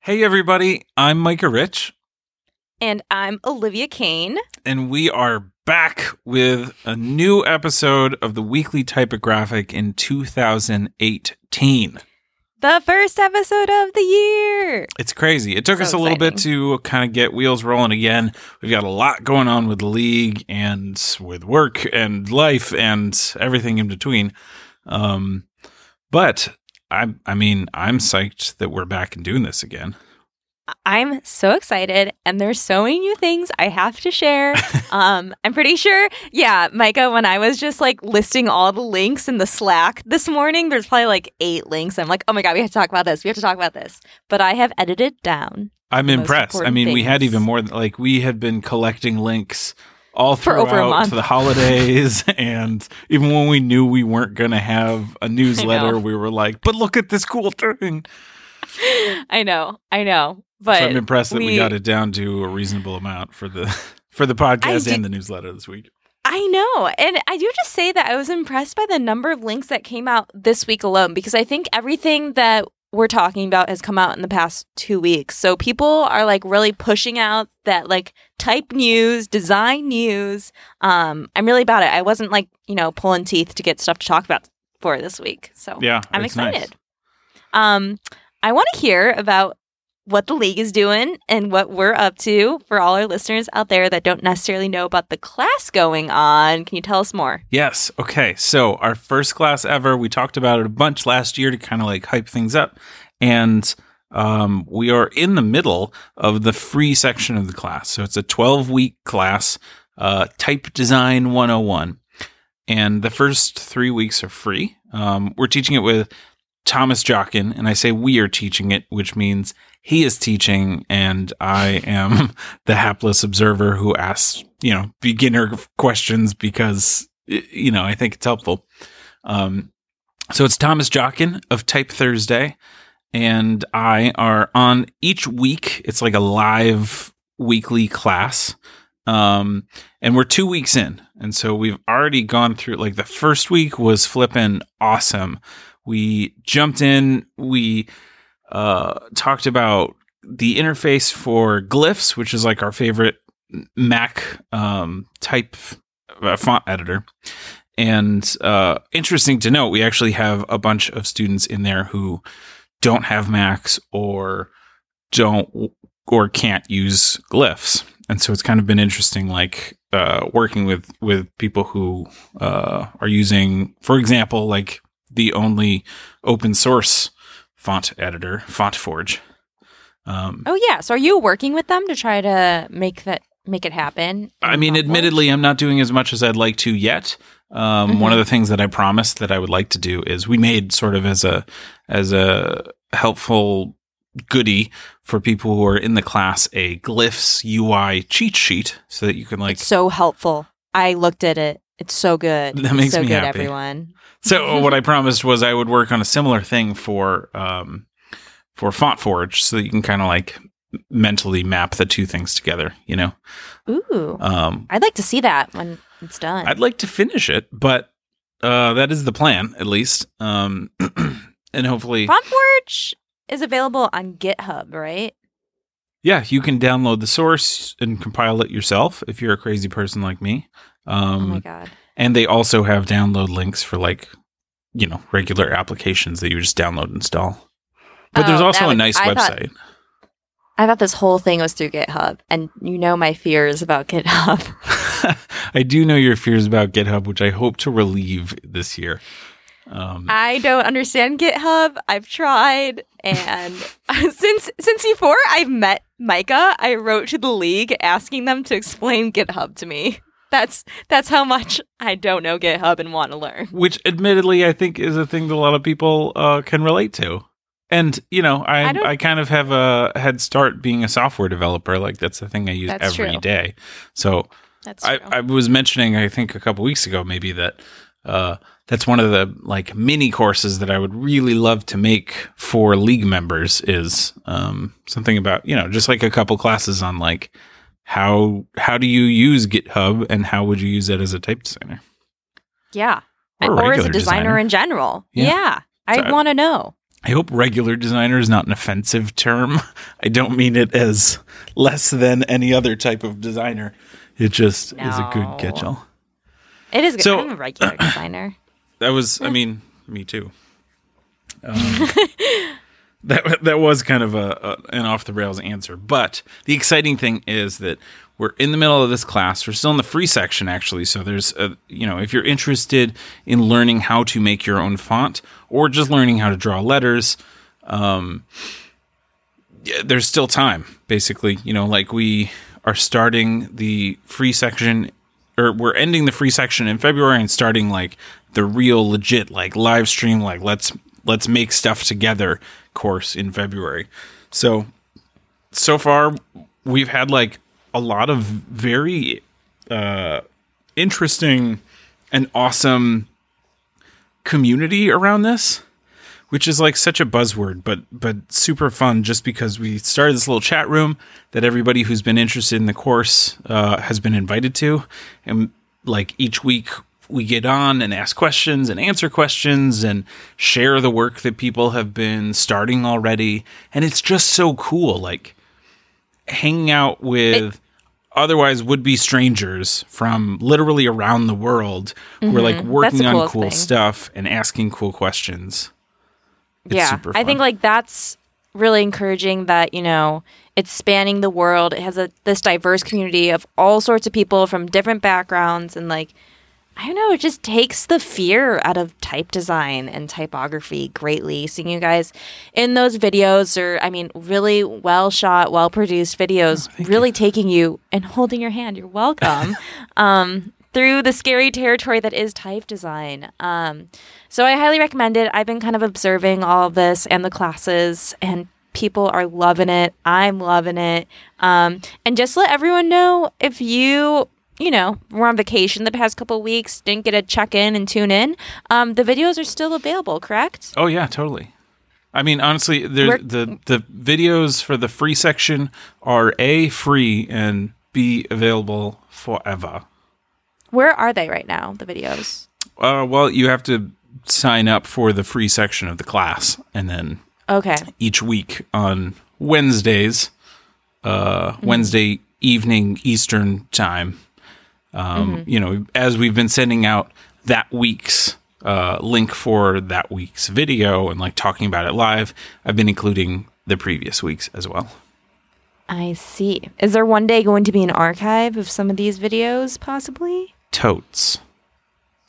Hey, everybody. I'm Micah Rich, And I'm Olivia Kane. and we are back with a new episode of the Weekly Typographic in 2018. The first episode of the year. It's crazy. It took So us a little bit to kind of get wheels rolling again. We've got a lot going on with the league and with work and life and everything in between. Um, but I, I mean, I'm psyched that we're back and doing this again. I'm so excited, and there's so many new things I have to share. um, I'm pretty sure, yeah, Micah, when I was just like listing all the links in the Slack this morning, there's probably like eight links. I'm like, oh my God, we have to talk about this. We have to talk about this. But I have edited down. I'm impressed. I mean, we had even more. Like we had been collecting links all For over a throughout month. the holidays, and even when we knew we weren't going to have a newsletter, we were like, "But look at this cool thing." I know, I know. But so I'm impressed that we, we- got it down to a reasonable amount for the for the podcast did- and the newsletter this week. I know. And I do just say that I was impressed by the number of links that came out this week alone because I think everything that we're talking about has come out in the past two weeks. So people are like really pushing out that like type news, design news. Um, I'm really about it. I wasn't like, you know, pulling teeth to get stuff to talk about for this week. So Yeah, I'm it's nice. excited. Um, I want to hear about what the league is doing and what we're up to for all our listeners out there that don't necessarily know about the class going on. Can you tell us more? Yes. Okay. So our first class ever, we talked about it a bunch last year to kind of like hype things up. And um, we are in the middle of the free section of the class. So it's a 12 week class, uh, Type Design 101. And the first three weeks are free. Um, we're teaching it with Thomas Jockin, and I say we are teaching it, which means he is teaching, and I am the hapless observer who asks, you know, beginner questions because, you know, I think it's helpful. Um, so it's Thomas Jockin of Type Thursday, and I are on each week. It's like a live weekly class. Um, and we're two weeks in. And so we've already gone through, like, the first week was flipping awesome. We jumped in, we uh, talked about the interface for glyphs, which is like our favorite Mac um, type uh, font editor. And uh, interesting to note, we actually have a bunch of students in there who don't have Macs or don't or can't use glyphs. And so it's kind of been interesting, like uh, working with with people who uh, are using, for example, like the only open source font editor, FontForge. Um, Oh yeah. So are you working with them to try to make that make it happen? I mean, admittedly, I'm not doing as much as I'd like to yet. Um, One of the things that I promised that I would like to do is we made sort of as a as a helpful goody for people who are in the class a glyphs UI cheat sheet so that you can like it's so helpful. I looked at it. It's so good. That makes so me good, happy. everyone. So what I promised was I would work on a similar thing for um, for FontForge, so that you can kind of like mentally map the two things together. You know, Ooh. um, I'd like to see that when it's done. I'd like to finish it, but uh, that is the plan, at least. Um, and hopefully, FontForge is available on GitHub, right? yeah, you can download the source and compile it yourself if you're a crazy person like me. Oh my Um, god. and they also have download links for like, you know, regular applications that you just download and install. But there's Oh, also that a nice I thought- website. I thought this whole thing was through GitHub, and you know my fears about GitHub. I do know your fears about GitHub, which I hope to relieve this year. Um, I don't understand GitHub. I've tried, and since since before I've met Micah, I wrote to the league asking them to explain GitHub to me. That's that's how much I don't know GitHub and want to learn. which, admittedly, I think is a thing that a lot of people uh, can relate to. And you know, I I I, kind of have a head start being a software developer. Like that's the thing I use every true. day. So That's I. I was mentioning, I think a couple weeks ago, maybe that uh, that's one of the like mini courses that I would really love to make for league members is um, something about you know just like a couple classes on like how how do you use GitHub and how would you use it as a type designer yeah, Or a or as a designer, designer. in general. Yeah. Yeah, So I want to know. I hope regular designer is not an offensive term. I don't mean it as less than any other type of designer. It just is a good catch-all. It is good. So- I'm a regular designer. That was, I mean, me too. Um, that that was kind of a, a an off the rails answer, but the exciting thing is that we're in the middle of this class. We're still in the free section actually, so there's a you know if you're interested in learning how to make your own font or just learning how to draw letters, um, yeah, there's still time. Basically, you know, like we are starting the free section or we're ending the free section in February and starting like the real legit like live stream like let's let's make stuff together course in February. So so far we've had like a lot of very uh interesting and awesome community around this which is like such a buzzword, but but super fun just because we started this little chat room that everybody who's been interested in the course uh, has been invited to, and like each week we get on and ask questions and answer questions and share the work that people have been starting already, and it's just so cool, like hanging out with. Otherwise, would be strangers from literally around the world who are like mm-hmm. working on cool thing. stuff and asking cool questions. It's yeah, I think like that's really encouraging that you know it's spanning the world. It has a this diverse community of all sorts of people from different backgrounds, and like I don't know, it just takes the fear out of type design and typography greatly. Seeing you guys in those videos, or I mean, really well shot, well produced videos, really taking you and holding your hand. You're welcome. um, through the scary territory that is type design. Um, so I highly recommend it. I've been kind of observing all of this and the classes, and people are loving it. I'm loving it. Um, and just let everyone know if you, you know, we're on vacation the past couple of weeks, didn't get to check in and tune in, um, the videos are still available, correct? Oh yeah, totally. I mean, honestly, the the videos for the free section are a free and b available forever. Where are they right now, the videos? Uh, well, you have to sign up for the free section of the class, and then Okay. each week on Wednesdays, uh, Mm-hmm. Wednesday evening Eastern time. Um, Mm-hmm. You know, as we've been sending out that week's uh, link for that week's video and like talking about it live, I've been including the previous weeks as well. I see. Is there one day going to be an archive of some of these videos, possibly? Totes.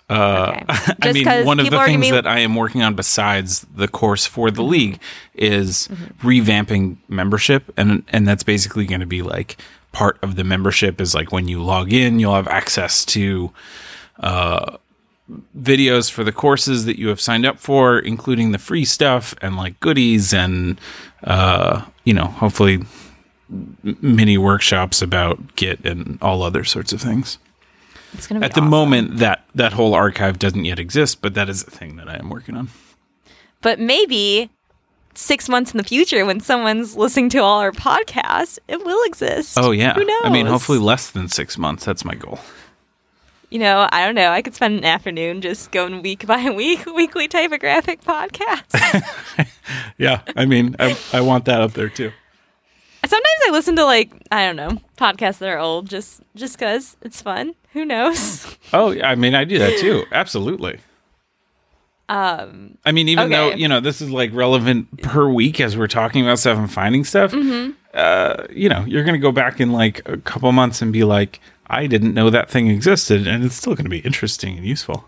Uh, Okay. I mean, one of the people are gonna things be- that I am working on besides the course for the league is revamping membership, and and that's basically going to be like part of the membership is like when you log in, you'll have access to uh, videos for the courses that you have signed up for, including the free stuff and like goodies and uh, you know, hopefully mini workshops about Git and all other sorts of things. It's to be At the awesome. moment, that that whole archive doesn't yet exist, but that is a thing that I am working on. But maybe six months in the future, when someone's listening to all our podcasts, it will exist. Oh yeah, Who knows? I mean, hopefully less than six months. That's my goal. You know, I don't know. I could spend an afternoon just going week by week, weekly typographic podcast. Yeah, I mean, I, I want that up there too. Sometimes I listen to like I don't know podcasts that are old just just because it's fun. Who knows? Oh, yeah, I mean, I do that too. Absolutely. Um, I mean, even though you know this is like relevant per week as we're talking about stuff and finding stuff, Mm-hmm. uh, you know, you're going to go back in like a couple months and be like, I didn't know that thing existed, and it's still going to be interesting and useful,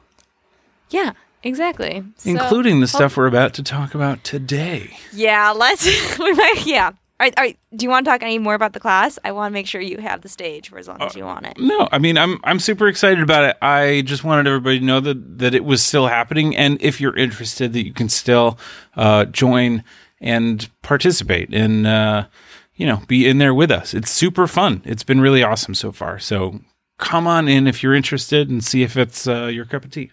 yeah, exactly. So- including the stuff we're about to talk about today. Yeah, let's. we might. Yeah. All right, all right. Do you want to talk any more about the class? I want to make sure you have the stage for as long as you want it. No, I mean I'm I'm super excited about it. I just wanted everybody to know that that it was still happening, and if you're interested, that you can still uh, join and participate and uh, you know be in there with us. It's super fun. It's been really awesome so far. So come on in if you're interested and see if it's uh, your cup of tea.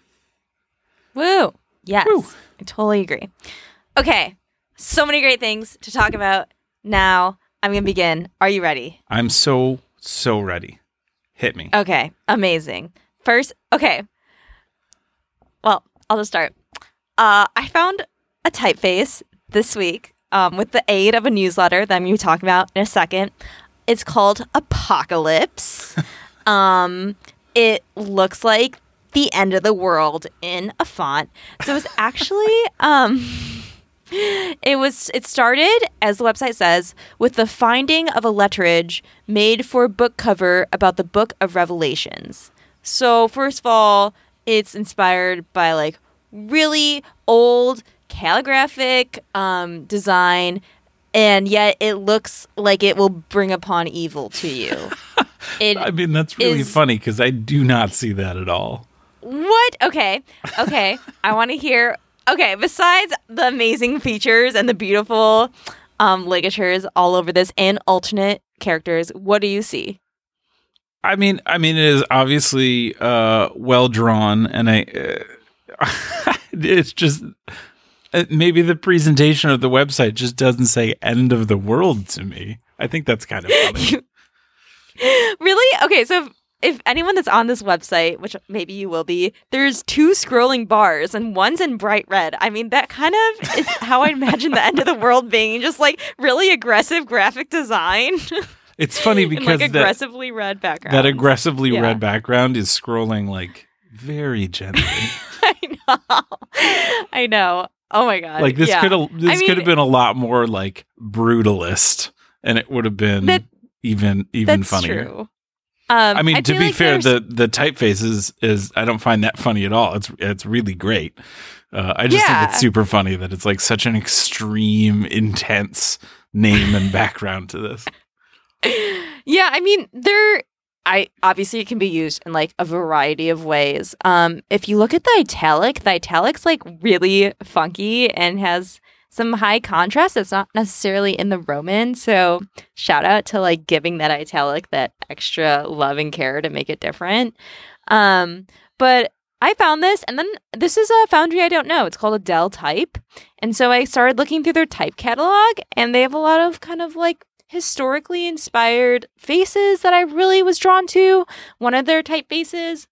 Woo! Yes, Woo. I totally agree. Okay, so many great things to talk about. Now I'm gonna begin. Are you ready? I'm so so ready. Hit me. Okay, amazing. First, okay. Well, I'll just start. Uh, I found a typeface this week um, with the aid of a newsletter that I'm going to be talking about in a second. It's called Apocalypse. um, it looks like the end of the world in a font. So it's actually um it was it started as the website says with the finding of a letterage made for a book cover about the book of Revelations. So first of all, it's inspired by like really old calligraphic um, design and yet it looks like it will bring upon evil to you. It I mean, that's really is- funny because I do not see that at all. What? Okay. Okay. I want to hear. Okay. Besides the amazing features and the beautiful um, ligatures all over this and alternate characters, what do you see? I mean, I mean, it is obviously uh, well drawn, and I. Uh, it's just uh, maybe the presentation of the website just doesn't say "end of the world" to me. I think that's kind of funny. really? Okay. So if, anyone that's on this website, which maybe you will be, there's two scrolling bars and one's in bright red. I mean, that kind of is how I imagine the end of the world being just like really aggressive graphic design It's funny and because like that, aggressively red background. that aggressively Yeah. red background is scrolling like very gently. I know. I know. Oh my god. like this Yeah. could have this I could have been a lot more like brutalist, and it would have been That- even even That's funnier. true. Um, I mean, I to be like fair, the the typeface is, is I don't find that funny at all. It's it's really great. Uh, I just Yeah. think it's super funny that it's like such an extreme, intense name and background to this. yeah, I mean, there. I obviously it can be used in like a variety of ways. Um, if you look at the italic, the italic's like really funky and has some high contrast. that's not necessarily in the Roman, so shout out to like giving that italic that extra love and care to make it different. Um, but I found this, and then this is a foundry I don't know. It's called Adele Type, and so I started looking through their type catalog, and they have a lot of kind of like historically inspired faces that I really was drawn to. One of their typefaces,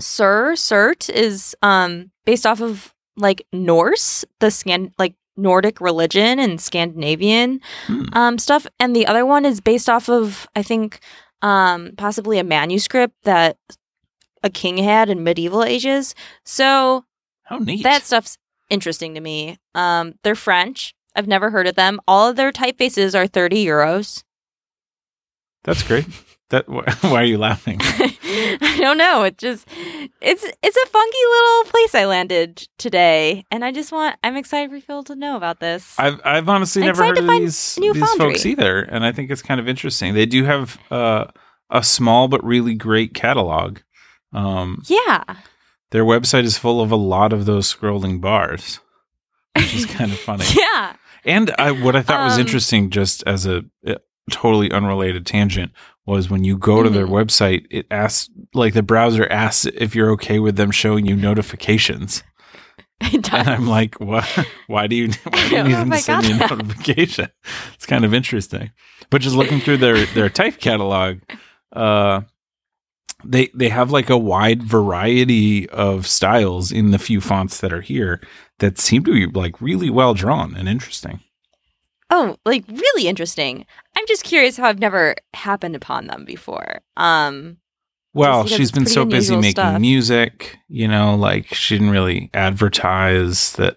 Sir Cert, is um based off of like Norse, the scan like Nordic religion and Scandinavian Hmm. um stuff, and the other one is based off of I think um possibly a manuscript that a king had in medieval ages. So How neat! that stuff's interesting to me. Um, they're French. I've never heard of them. All of their typefaces are 30 euros. That's great. That wh- why are you laughing? I don't know. It just it's it's a funky little place I landed today, and I just want I'm excited for people to know about this. I've I've honestly I'm never heard to of find these new these foundry. folks either, and I think it's kind of interesting. They do have uh, a small but really great catalog. Um, yeah, their website is full of a lot of those scrolling bars, which is kind of funny. yeah. And I, what I thought was Um, interesting, just as a, a totally unrelated tangent, was when you go to their Mhm. website, it asks, like the browser asks if you're okay with them showing you notifications. And I'm like, what? Why do you, why do you need them to send me a notification? It's kind of interesting. But just looking through their, their type catalog, uh, they they have like a wide variety of styles in the few fonts that are here that seem to be like really well drawn and interesting. Oh, like really interesting. I'm just curious how I've never happened upon them before. Um, Well, she's been so busy making stuff. music, you know, like she didn't really advertise that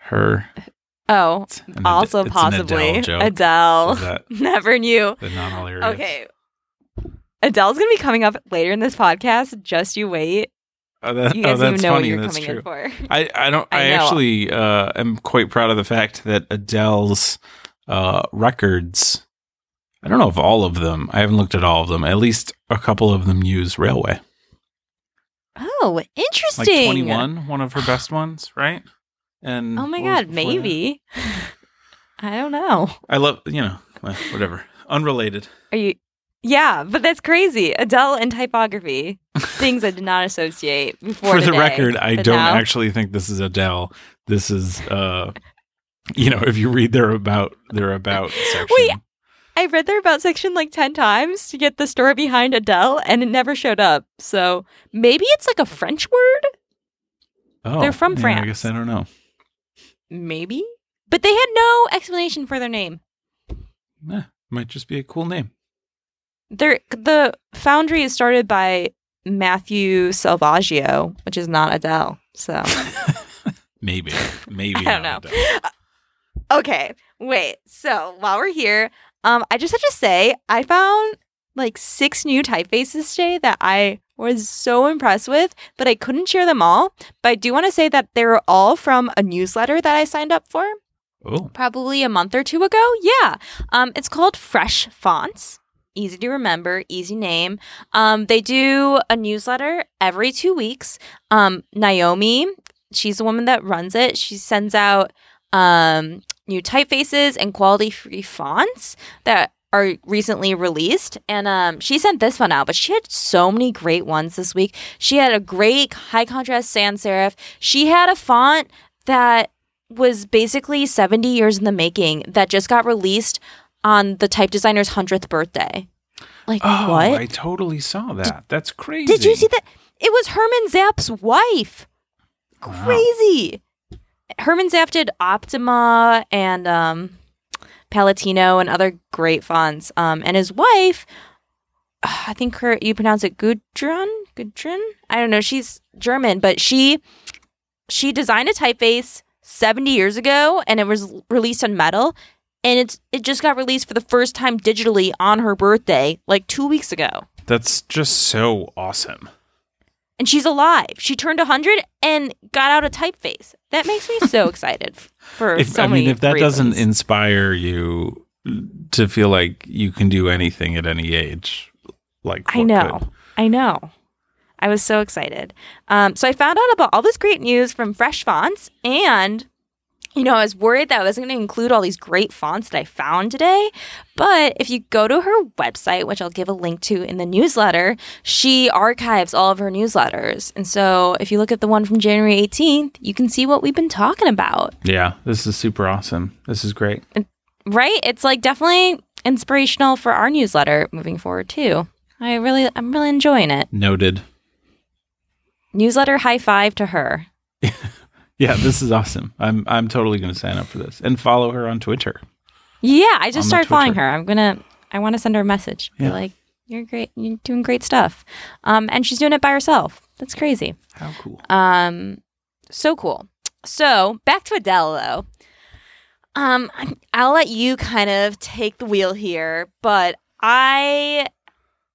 her. oh, it's an Ad- also it's possibly Adele. Adele. Never knew. the not hilarious? Okay. Adele's gonna be coming up later in this podcast. Just you wait. Oh, that, You oh, guys don't that's even know what funny. you're That's coming true. in for. I, I don't. I, I actually uh, am quite proud of the fact that Adele's uh, records. I don't know if all of them. I haven't looked at all of them. At least a couple of them use Raleway. Oh, Like interesting. Twenty One, one of her best ones, right? And Oh my god, that? maybe. I don't know. I love you know whatever. Unrelated. Are you? Yeah, but that's crazy. Adele and typography, things I did not associate before. For the record, I don't now- actually think this is Adele. This is uh, you know, if you read their about their about section. Wait, I read their about section like ten times to get the story behind Adele, and it never showed up. So maybe it's like a French word. oh, they're from yeah, I guess I don't know. Maybe. but they had no explanation for their name. Eh, might just be a cool name. Their the foundry is started by Matthew Salvaggio, which is not Adele. So Maybe. Maybe. I don't know. Adele. Okay, wait. So while we're here, um, I just have to say I found like six new typefaces today that I was so impressed with, but I couldn't share them all. But I do want to say that they were all from a newsletter that I signed up for Oh, probably a month or two ago. Yeah. Um, it's called Fresh Fonts. Easy to remember, easy name. Um, they do a newsletter every two weeks. Um, Naomi, she's the woman that runs it. She sends out um, new typefaces and quality free fonts that are recently released. And um, she sent this one out, but she had so many great ones this week. She had a great high contrast sans serif. She had a font that was basically 70 years in the making that just got released on the type designer's 100th birthday. Like, oh what? I totally saw that. That's crazy. Did you see that? It was Hermann Zapf's wife. Wow. Crazy. Herman Zapp did Optima and um, Palatino and other great fonts. Um, and his wife, I think her you pronounce it Gudrun. Gudrun. I don't know. She's German, but she she designed a typeface 70 years ago, and it was released on metal. And it's it just got released for the first time digitally on her birthday, like two weeks ago. That's just so awesome. and she's alive. She turned 100 and got out a typeface. That makes me so excited for If, so I mean, if that doesn't inspire you to feel like you can do anything at any age, like I know. could? I know. I was so excited. Um, so I found out about all this great news from Fresh Fonts, and you know, I was worried that I wasn't going to include all these great fonts that I found today. But if you go to her website, which I'll give a link to in the newsletter, she archives all of her newsletters. And so if you look at the one from January 18th, you can see what we've been talking about. Yeah, this is super awesome. This is great. right it's like definitely inspirational for our newsletter moving forward too i really i'm really enjoying it Noted. newsletter high five to her Yeah, this is awesome. I'm I'm totally going to sign up for this and follow her on Twitter. yeah i just started following her i'm gonna i want to send her a message be Yeah. like you're great you're doing great stuff um and she's doing it by herself that's crazy How cool. Um, so cool. So back to Adele though. Um, I'll let you kind of take the wheel here, but I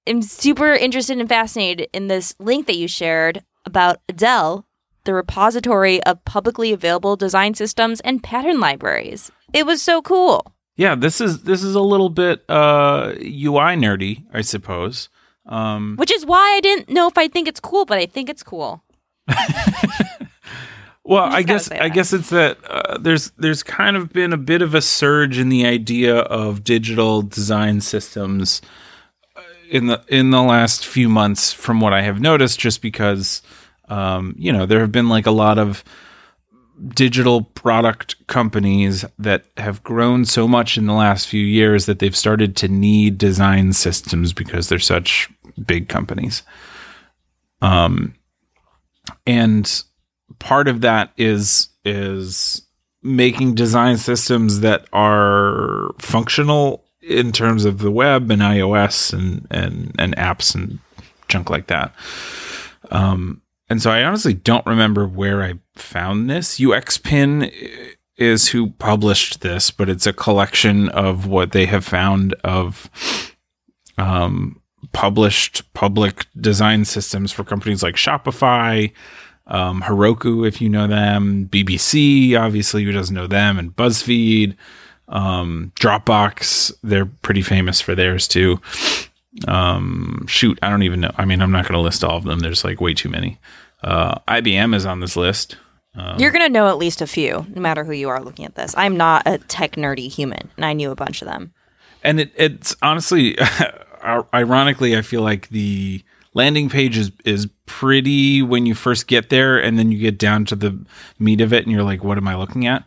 am super interested and fascinated in this link that you shared about Adele, the repository of publicly available design systems and pattern libraries. It was so cool. Yeah, this is this is a little bit uh UI nerdy, I suppose. Um Which is why I didn't know if I think it's cool, but I think it's cool. Well, I guess I guess it's that uh, there's there's kind of been a bit of a surge in the idea of digital design systems uh, in the in the last few months, from what I have noticed. Just because, um, you know, there have been like a lot of digital product companies that have grown so much in the last few years that they've started to need design systems because they're such big companies. Um, and part of that is is making design systems that are functional in terms of the web and iOS and and and apps and junk like that. Um, and so I honestly don't remember where I found this. UXPin is who published this, but it's a collection of what they have found of um, published public design systems for companies like Shopify, um, Heroku, if you know them, BBC, obviously, who doesn't know them, and BuzzFeed, um, Dropbox, they're pretty famous for theirs too. Um, shoot, I don't even know. I mean, I'm not going to list all of them. There's like way too many. Uh, IBM is on this list. Um, You're going to know at least a few, no matter who you are looking at this. I'm not a tech nerdy human, and I knew a bunch of them. and it, it's honestly ironically i feel like the landing page is is pretty when you first get there and then you get down to the meat of it and you're like what am i looking at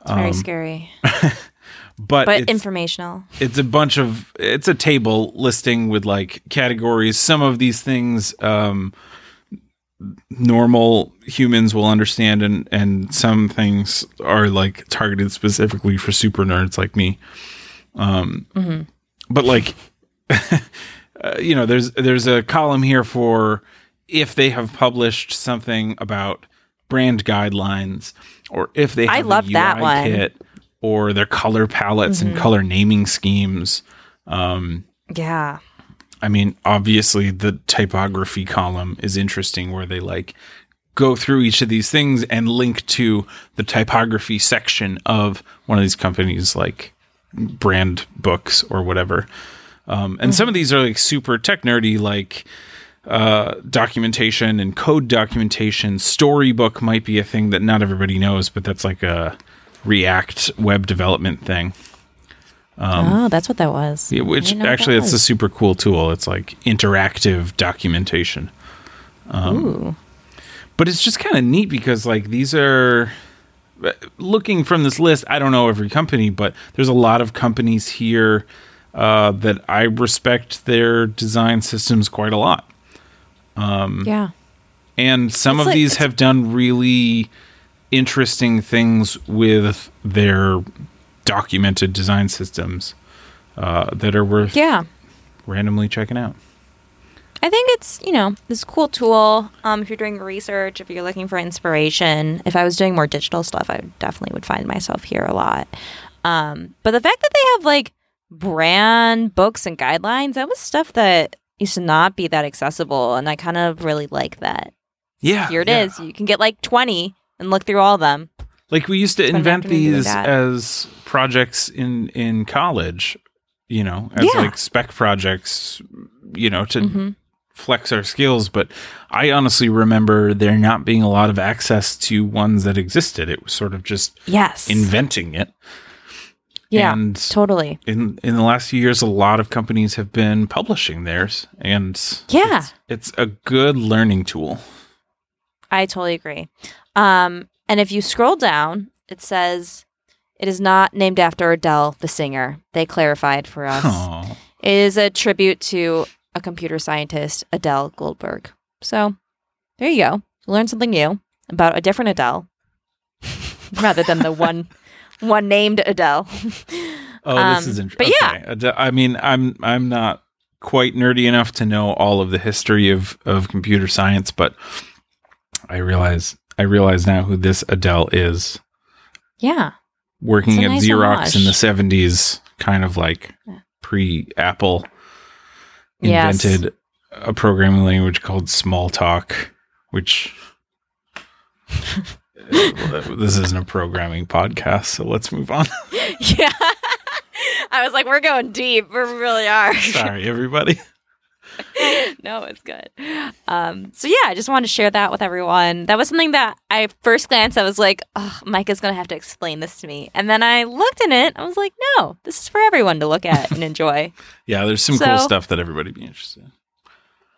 It's very scary, but, but it's, informational. it's a bunch of it's a table listing with like categories some of these things um normal humans will understand and and some things are like targeted specifically for super nerds like me um but like uh, you know there's there's a column here for if they have published something about brand guidelines or if they have I a love that one. kit or their color palettes and color naming schemes um Yeah. I mean, obviously, the typography column is interesting where they like go through each of these things and link to the typography section of one of these companies, like brand books or whatever. Um, and some of these are like super tech nerdy, like uh, documentation and code documentation. Storybook might be a thing that not everybody knows, but that's like a React web development thing. Um, oh, that's what that was. Yeah, which actually that it's a super cool tool. It's like interactive documentation. Um, Ooh. But it's just kind of neat because like these are uh, looking from this list, I don't know every company, but there's a lot of companies here uh, that I respect their design systems quite a lot. Um, yeah. And some It's of like- these have done really interesting things with their documented design systems uh, that are worth Yeah. randomly checking out. I think it's, you know, this cool tool. Um, if you're doing research, if you're looking for inspiration, if I was doing more digital stuff, I definitely would find myself here a lot. Um, but the fact that they have like brand books and guidelines, that was stuff that used to not be that accessible. And I kind of really like that. Yeah. Here it yeah. is. You can get like 20 and look through all of them. Like we used to invent these as projects in in college, you know, as Yeah. like spec projects, you know, to hmm flex our skills, but I honestly remember there not being a lot of access to ones that existed. It was sort of just Yes. inventing it. yeah. And totally. in in the last few years a lot of companies have been publishing theirs and Yeah. it's, it's a good learning tool. I totally agree. Um, and if you scroll down, it says it is not named after Adele, the singer. They clarified for us. Aw. It is a tribute to a computer scientist, Adele Goldberg. So there you go. Learn something new about a different Adele rather than the one one named Adele. Oh, this Um, is interesting. but yeah. I mean, I'm I'm not quite nerdy enough to know all of the history of of computer science, but I realize I realize now who this Adele is. yeah. Working at nice Xerox in the 70s, kind of like pre Apple Yes. invented a programming language called Smalltalk, which this isn't a programming podcast, so let's move on. Yeah. I was like, we're going deep. We really are. Sorry, everybody. no, it's good. Um, so yeah, I just wanted to share that with everyone. That was something that I first glance I was like, oh, Micah's gonna have to explain this to me. And then I looked in it, I was like, no, this is for everyone to look at and enjoy. Yeah, there's some cool stuff that everybody be interested in.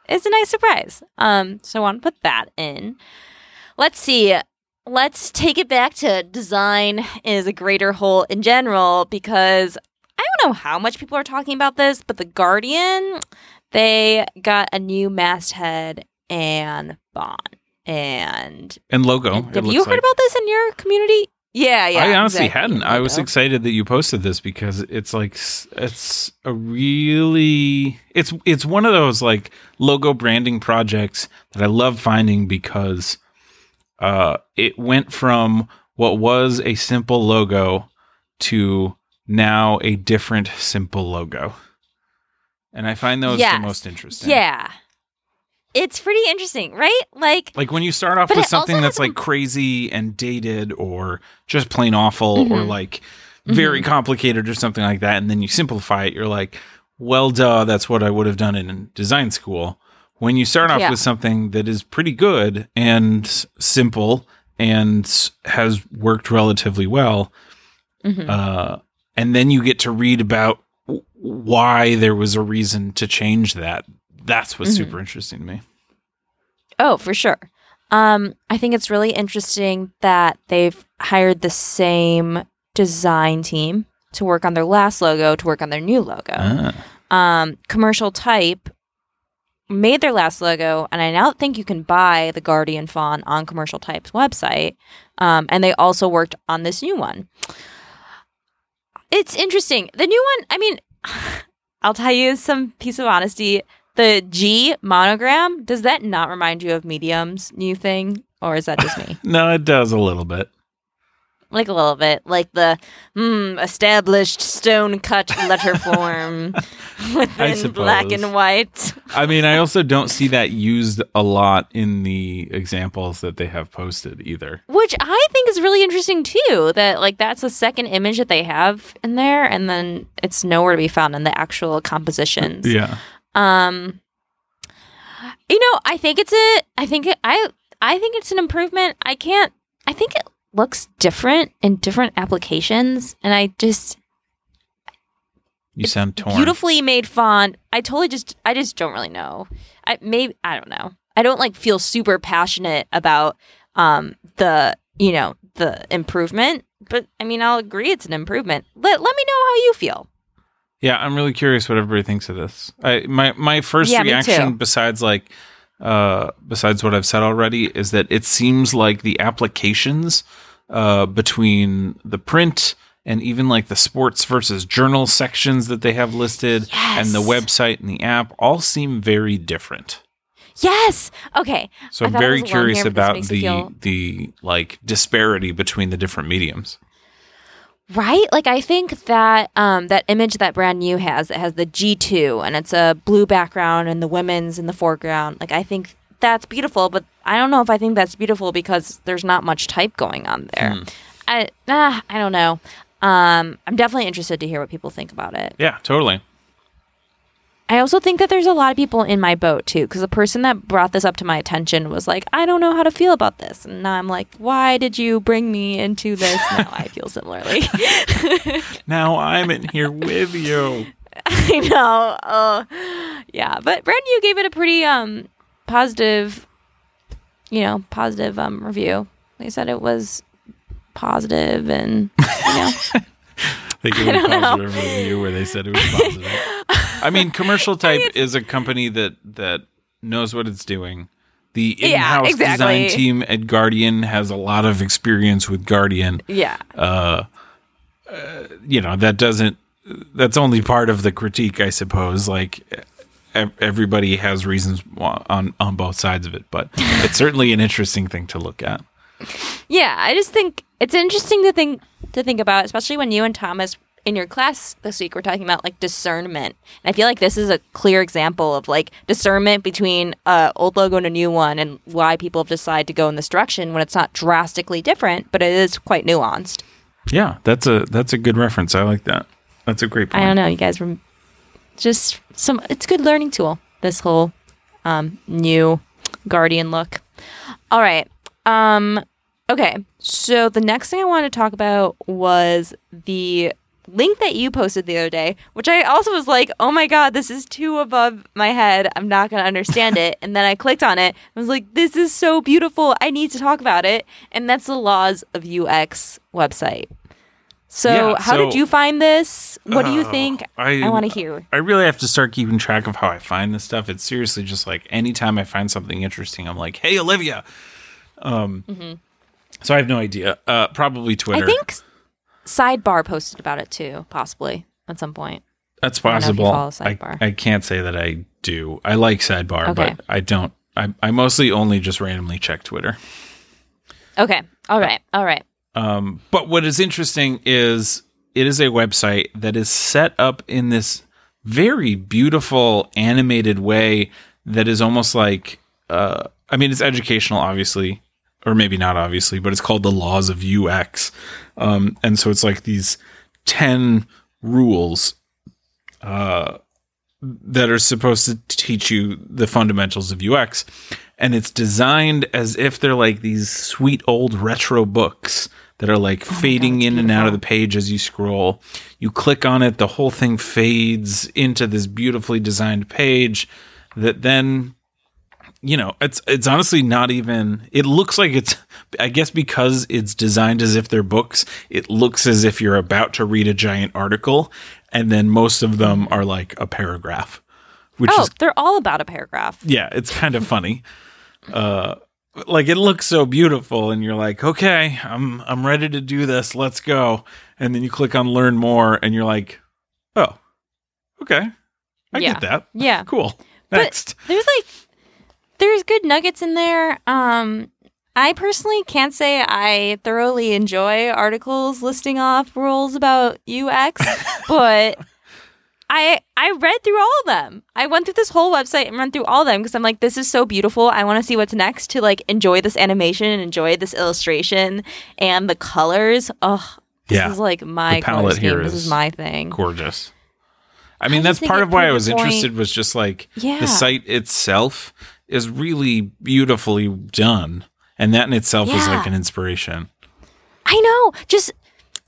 It's a nice surprise. Um, so I want to put that in. Let's see. Let's take it back to design is a greater whole in general because I don't know how much people are talking about this, but the Guardian, they got a new masthead and bond. And And logo. and have you heard like. about this in your community? Yeah, yeah. I honestly exactly. hadn't. I was excited that you posted this because it's like it's a really it's it's one of those like logo branding projects that I love finding because uh it went from what was a simple logo to now a different simple logo. And I find those Yes. the most interesting. Yeah. It's pretty interesting, right? Like Like when you start off with something that's a- like crazy and dated or just plain awful or Mhm. like very complicated or something like that, and then you simplify it, you're like, well, duh, that's what I would have done in design school. When you start off Yeah. with something that is pretty good and simple and has worked relatively well, mhm. uh, and then you get to read about why there was a reason to change that. That's what's Mhm. super interesting to me. Oh, for sure. Um, I think it's really interesting that they've hired the same design team to work on their last logo to work on their new logo. Ah. Um, commercial type made their last logo, and I now think you can buy the Guardian font on Commercial Type's website. Um, and they also worked on this new one. It's interesting. The new one, I mean, I'll tell you some piece of honesty. The G monogram, does that not remind you of Medium's new thing? Or is that just me? No, it does a little bit. Like a little bit, like the mm, established stone cut letter form within black and white. I mean, I also don't see that used a lot in the examples that they have posted either. Which I think is really interesting too. That like that's a second image that they have in there, and then it's nowhere to be found in the actual compositions. Yeah. Um, you know, I think it's a. I think it, I. I think it's an improvement. I can't. I think it looks different in different applications, and I just You sound torn. beautifully made font. I totally just. I just don't really know. I maybe I don't know. I don't like feel super passionate about um the you know the improvement, but I mean I'll agree it's an improvement. Let let me know how you feel. Yeah, I'm really curious what everybody thinks of this. I my my first Yeah, reaction, besides like uh besides what I've said already, is that it seems like the applications uh between the print and even like the sports versus journal sections that they have listed and the website and the app all seem very different. Yes. Okay. So I'm very curious here, but this about the feel- the like disparity between the different mediums. Right? Like I think that um that image that brand new has it has the G2 and it's a blue background and the women's in the foreground. Like I think that's beautiful, but I don't know if I think that's beautiful because there's not much type going on there. Hmm. I ah, I don't know. Um I'm definitely interested to hear what people think about it. Yeah, totally. I also think that there's a lot of people in my boat too, because the person that brought this up to my attention was like, I don't know how to feel about this. And now I'm like, why did you bring me into this? Now I feel similarly. Now I'm in here with you. I know. Uh, yeah, but Brand you gave it a pretty um positive, you know, positive um review. They said it was positive and you know. They gave a don't know. positive review where they said it was positive. I mean, Commercial Type is a company that that knows what it's doing. The Yeah, in-house exactly. design team at Guardian has a lot of experience with Guardian. yeah. uh You know, that doesn't that's only part of the critique, I suppose. Like everybody has reasons on on both sides of it, but it's certainly an interesting thing to look at. Yeah, I just think it's interesting to think to think about, especially when you and Thomas in your class this week were talking about like discernment. And I feel like this is a clear example of like discernment between a old logo and a new one, and why people have decided to go in this direction when it's not drastically different, but it is quite nuanced. Yeah, that's a that's a good reference. I like that. That's a great point. I don't know, you guys were just some. It's a good learning tool. This whole um, new Guardian look. All right. Um, okay. So the next thing I wanted to talk about was the link that you posted the other day, which I also was like, oh my God, this is too above my head. I'm not going to understand it. And then I clicked on it. I was like, this is so beautiful. I need to talk about it. And that's the Laws of UX website. So, Yeah, how so- did you find this? What do you Oh, think? I- I want to hear. I really have to start keeping track of how I find this stuff. It's seriously just like anytime I find something interesting, I'm like, "Hey, Olivia." Um, so I have no idea. Uh, probably Twitter. Mm-hmm. I think Sidebar posted about it too, possibly at some point. that's I don't know if you possible. follow I, I can't say that I do. I like Sidebar, Okay. but I don't. I, I mostly only just randomly check Twitter. Okay. All right. All right. Um, but what is interesting is it is a website that is set up in this very beautiful animated way that is almost like uh, I mean it's educational obviously or maybe not obviously but it's called the laws of UX um, and so it's like these 10 rules uh, that are supposed to teach you the fundamentals of UX and it's designed as if they're like these sweet old retro books that are like fading in and out of the page as you scroll. You click on it, the whole thing fades into this beautifully designed page that then you know, it's it's honestly not even it looks like it's I guess because it's designed as if they're books, it looks as if you're about to read a giant article and then most of them are like a paragraph which oh, is they're all about a paragraph. yeah, it's kind of funny. Uh, like it looks so beautiful, and you're like, okay, I'm I'm ready to do this. Let's go. And then you click on learn more, and you're like, oh, okay, I Yeah. get that. Yeah. Cool. But- Next. There's like there's good nuggets in there. Um I personally can't say I thoroughly enjoy articles listing off rules about UX, but I I read through all of them. I went through this whole website and went through all of them because I'm like, this is so beautiful. I want to see what's next to like enjoy this animation and enjoy this illustration and the colors. Oh, this Yeah. is like my The palette here scheme. This is is my thing. gorgeous. I mean, I that's part of why I was point- interested. Was just like Yeah. the site itself is really beautifully done, and that in itself is like an inspiration. I know. Just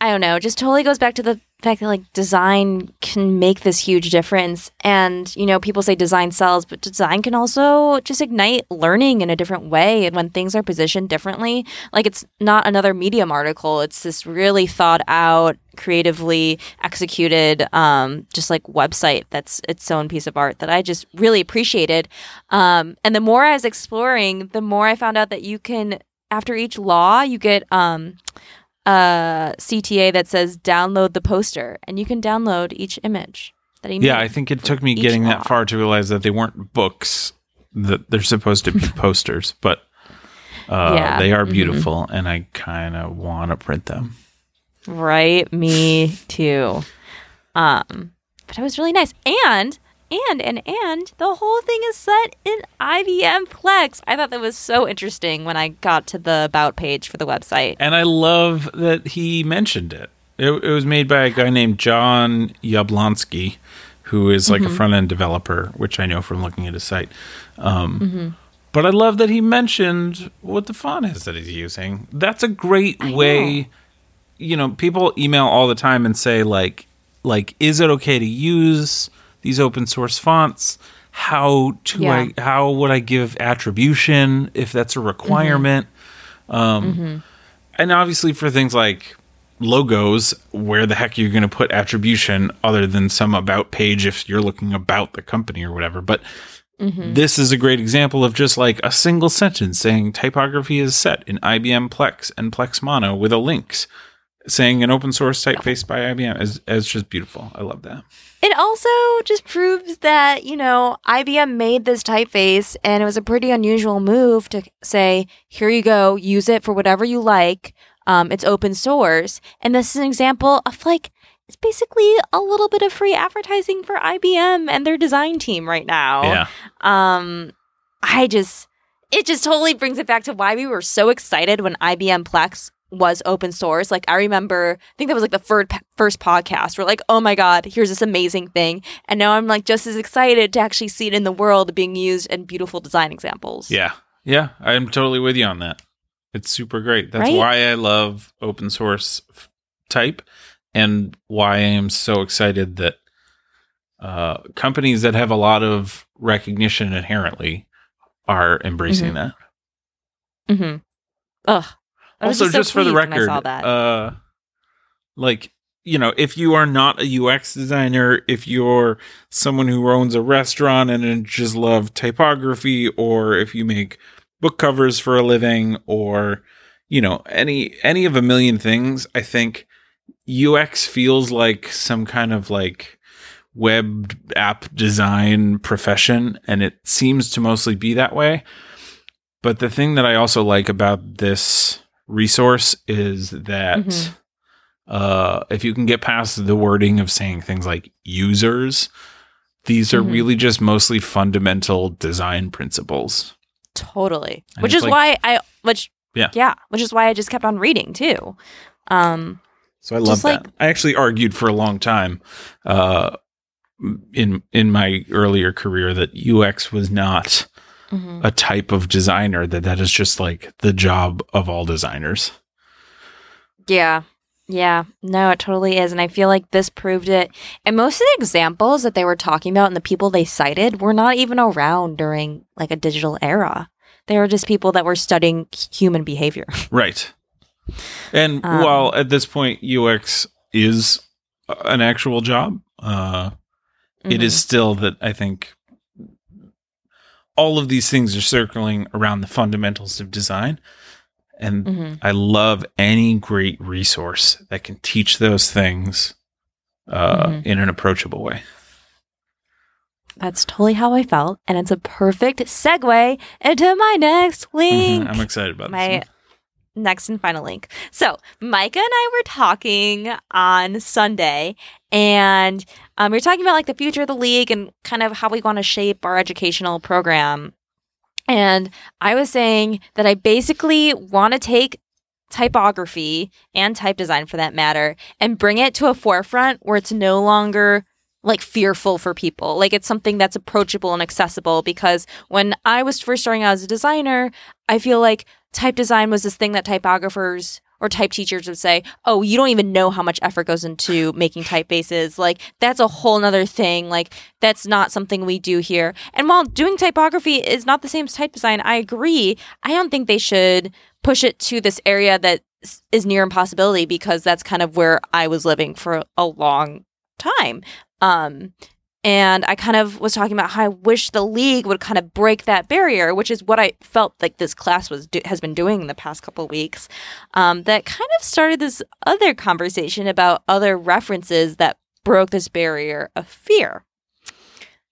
I don't know. Just totally goes back to the fact that like design can make this huge difference. And you know, people say design sells, but design can also just ignite learning in a different way. And when things are positioned differently, like it's not another Medium article. It's this really thought out, creatively executed, um, just like website that's its own piece of art that I just really appreciated. Um, and the more I was exploring, the more I found out that you can after each law you get um a CTA that says download the poster and you can download each image that he made. Yeah. I think it took me getting law. that far to realize that they weren't books; that they're supposed to be posters, but. Uh, Yeah. they are Mhm. beautiful, and I kind of want to print them. Right, me too. Um, but it was really nice, and and and and the whole thing is set in IBM Plex. I thought that was so interesting when I got to the about page for the website. And I love that he mentioned it. It, it was made by a guy named Jon Yablonski, who is like a front end developer, which I know from looking at his site. Um, But I love that he mentioned what the font is that he's using. That's a great way. You know, people email all the time and say like, like, is it okay to use these open source fonts? How to Yeah. I how would I give attribution if that's a mm-hmm. requirement? Um, mm-hmm. and obviously for things like logos, where the heck are you going to put attribution other than some about page if you're looking about the company or whatever? But mm-hmm. this is a great example of just like a single sentence saying typography is set in IBM Plex and Plex Mono with a links saying an open source typeface by IBM is, is just beautiful. I love that. It also just proves that, you know, IBM made this typeface and it was a pretty unusual move to say, here you go, use it for whatever you like. Um, it's open source. And this is an example of like, it's basically a little bit of free advertising for IBM and their design team right now. Yeah. Um, I just, it just totally brings it back to why we were so excited when IBM Plex was open source. Like I remember, I think that was like the first first podcast. We're like, oh my god, here's this amazing thing, and now I'm like just as excited to actually see it in the world being used in beautiful design examples. Yeah. Yeah. I'm totally with you on that. It's super great. That's Right? why I love open source f- type and why I am so excited that uh, companies that have a lot of recognition inherently are embracing Mhm. that. Mm-hmm. Ugh. Also, so just for the when I record, saw that. uh, like you know, if you are not a UX designer, if you're someone who owns a restaurant and just love typography, or if you make book covers for a living, or you know, any any of a million things, I think UX feels like some kind of like web app design profession, and it seems to mostly be that way. But the thing that I also like about this resource is that Mhm. uh, if you can get past the wording of saying things like users, these are Mhm. really just mostly fundamental design principles. totally. and Which is like- why I which Yeah. yeah, which is why I just kept on reading too. Um So I love that. like- I actually argued for a long time uh, in in my earlier career that UX was not mhm. a type of designer; that that is just like the job of all designers. Yeah. Yeah. No, it totally is. And I feel like this proved it. And most of the examples that they were talking about and the people they cited were not even around during like a digital era. They were just people that were studying human behavior. Right. And Um, while at this point UX is an actual job, uh, it Mm-hmm. is still that I think all of these things are circling around the fundamentals of design. And Mhm. I love any great resource that can teach those things uh, Mhm. in an approachable way. That's totally how I felt. And it's a perfect segue into my next link. Mhm, I'm excited about my this. Next and final link. So, Micah and I were talking on Sunday, and um, we were talking about like the future of the league and kind of how we want to shape our educational program. And I was saying that I basically want to take typography and type design for that matter and bring it to a forefront where it's no longer like fearful for people. Like it's something that's approachable and accessible because when I was first starting out as a designer, I feel like type design was this thing that typographers or type teachers would say, Oh, you don't even know how much effort goes into making typefaces. Like, that's a whole nother thing. Like, that's not something we do here. And while doing typography is not the same as type design, I agree. I don't think they should push it to this area that is near impossibility because that's kind of where I was living for a long time. Um, and I kind of was talking about how I wish the league would kind of break that barrier, which is what I felt like this class was do- has been doing in the past couple weeks. Um, that kind of started this other conversation about other references that broke this barrier of fear.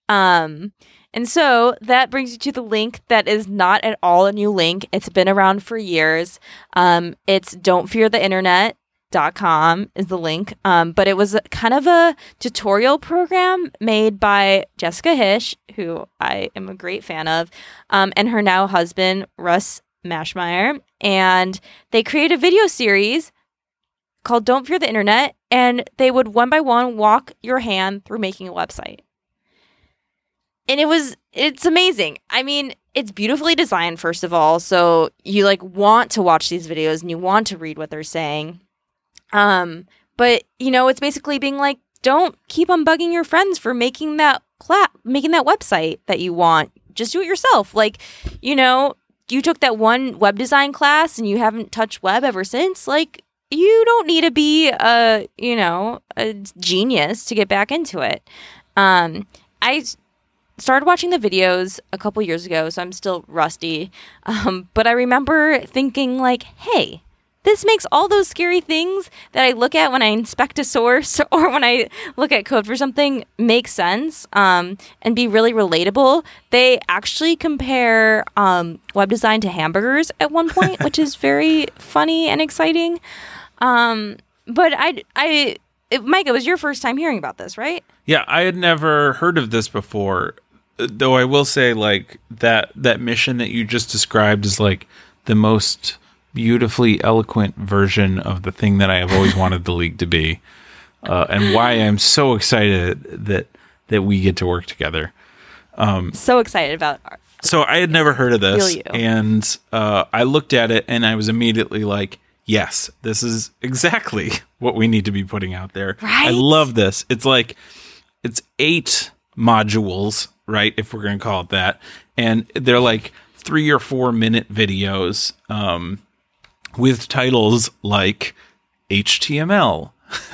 Um, and so that brings you to the link that is not at all a new link. It's been around for years. Um, it's Don't Fear the Internet. Dot com is the link. Um, but it was kind of a tutorial program made by Jessica Hische, who I am a great fan of, um, and her now husband, Russ Maschmeyer. And they created a video series called Don't Fear the Internet, and they would one by one walk your hand through making a website. And it was it's amazing. I mean, it's beautifully designed first of all, so you like want to watch these videos and you want to read what they're saying. Um, but you know, it's basically being like don't keep on bugging your friends for making that clap, making that website that you want. Just do it yourself. Like, you know, you took that one web design class and you haven't touched web ever since. Like, you don't need to be a, you know, a genius to get back into it. Um, I started watching the videos a couple years ago, so I'm still rusty. Um, but I remember thinking like, hey, this makes all those scary things that I look at when I inspect a source or when I look at code for something make sense um, and be really relatable. They actually compare um, web design to hamburgers at one point, which is very funny and exciting. Um, but I, I, it, Mike, it was your first time hearing about this, right? Yeah, I had never heard of this before. Though I will say, like that that mission that you just described is like the most beautifully eloquent version of the thing that I have always wanted the league to be, uh, and why I'm so excited that that we get to work together. So excited about art. So I had never heard of this, and uh, I looked at it, and I was immediately like, "Yes, this is exactly what we need to be putting out there." I love this. It's like it's eight modules, right? If we're going to call it that, and they're like three or four minute videos um, with titles like HTML.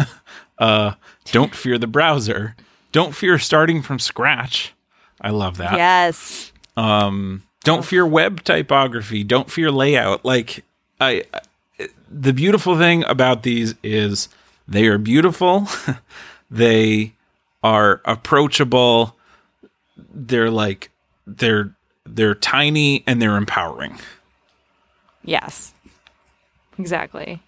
uh, don't fear the browser. Don't fear starting from scratch. I love that Yes. um don't fear web typography don't fear layout like I, I the beautiful thing about these is they are beautiful they are approachable they're like they're they're tiny and they're empowering Yes. Exactly.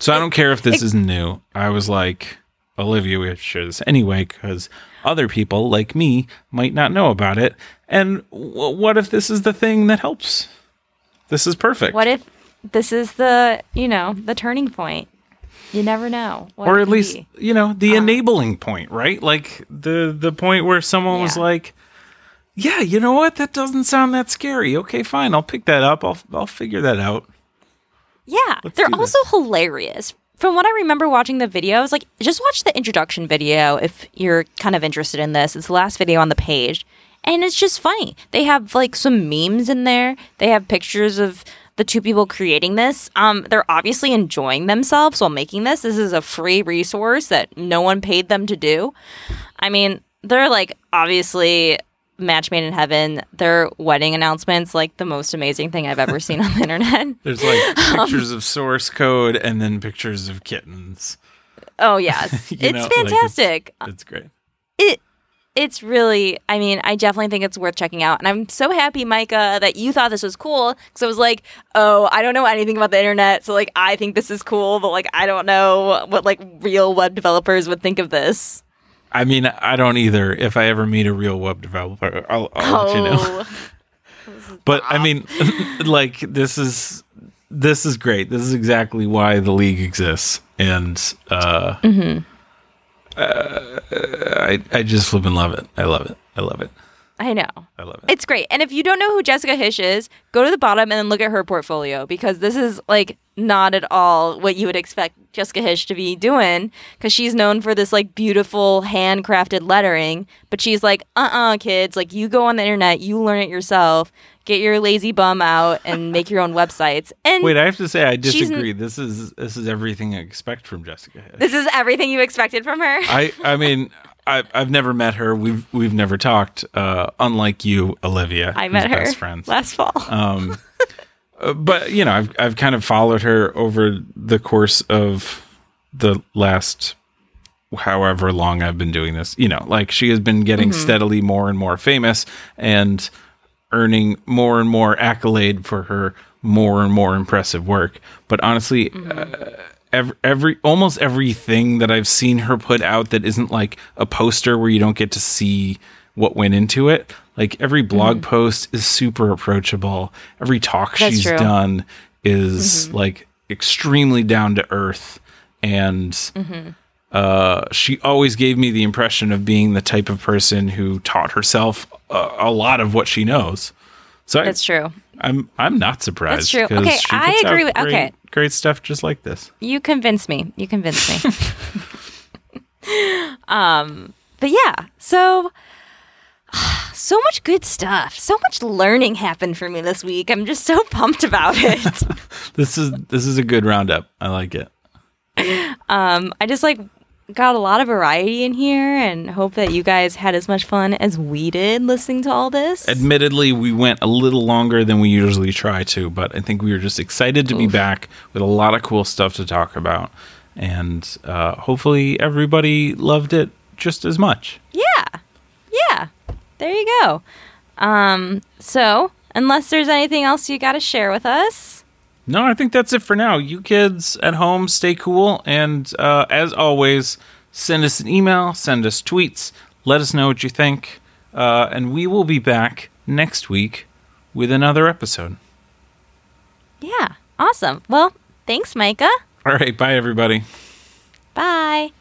so i don't care if this is new. I was like olivia we have to share this anyway because other people like me might not know about it. And w- what if this is the thing that helps? This is perfect. What if this is the, you know, the turning point? You never know. or at least be. you know the uh-huh. enabling point right? Like the the point where someone was like yeah you know what? That doesn't sound that scary. Okay fine. I'll pick that up. I'll i'll figure that out Yeah, Let's they're also hilarious. From what I remember watching the videos, like just watch the introduction video if you're kind of interested in this. It's the last video on the page, and it's just funny. They have like some memes in there. They have pictures of the two people creating this. Um, they're obviously enjoying themselves while making this. This is a free resource that no one paid them to do. I mean, they're like obviously Match Made in Heaven, their wedding announcements, like the most amazing thing I've ever seen on the internet. There's like um, pictures of source code and then pictures of kittens. Oh yes, it's know, like, it's- fantastic. It's great. it it's really i mean i definitely think it's worth checking out and i'm so happy micah that you thought this was cool because i was like oh i don't know anything about the internet so like i think this is cool but like i don't know what like real web developers would think of this I mean, I don't either. If I ever meet a real web developer, I'll, I'll let you know. oh But I mean, like this is this is great. This is exactly why the league exists, and uh, Mm-hmm. uh, I I just flip and love it. I love it. I love it. i know I love it. it's great and if you don't know who jessica hische is go to the bottom and then look at her portfolio because this is like not at all what you would expect jessica hische to be doing because she's known for this like beautiful handcrafted lettering but she's like uh-uh kids like you go on the internet you learn it yourself get your lazy bum out and make your own websites and Wait, I have to say I disagree. This is this is everything I expect from Jessica. Hill. this is everything you expected from her I I mean. I, I've never met her. We've we've never talked. Uh, unlike you, Olivia, i met her best friends. last fall Um, uh, but you know, I've I've kind of followed her over the course of the last however long I've been doing this. You know, like she has been getting steadily more and more famous and earning more and more accolade for her more and more impressive work. But honestly, uh, every, every almost everything that I've seen her put out that isn't like a poster where you don't get to see what went into it. Like every blog post is super approachable. Every talk That's she's true. done is like extremely down to earth and uh, she always gave me the impression of being the type of person who taught herself a, a lot of what she knows. So I, that's true I'm I'm not surprised. That's true. Okay, I agree with- great, okay. great stuff just like this. You convince me. You convince me. um, but yeah, so so much good stuff. So much learning happened for me this week. I'm just so pumped about it. This is this is a good roundup. I like it. um, I just like got a lot of variety in here and hope that you guys had as much fun as we did listening to all this. Admittedly, we went a little longer than we usually try to, but I think we were just excited to be back with a lot of cool stuff to talk about, and uh, hopefully everybody loved it just as much. Yeah. Yeah. There you go. Um, so, unless there's anything else you got to share with us, No, I think that's it for now. You kids at home, stay cool. And uh, as always, send us an email, send us tweets, let us know what you think. Uh, and we will be back next week with another episode. yeah. Awesome. Well, thanks, Micah. All right. Bye, everybody. Bye.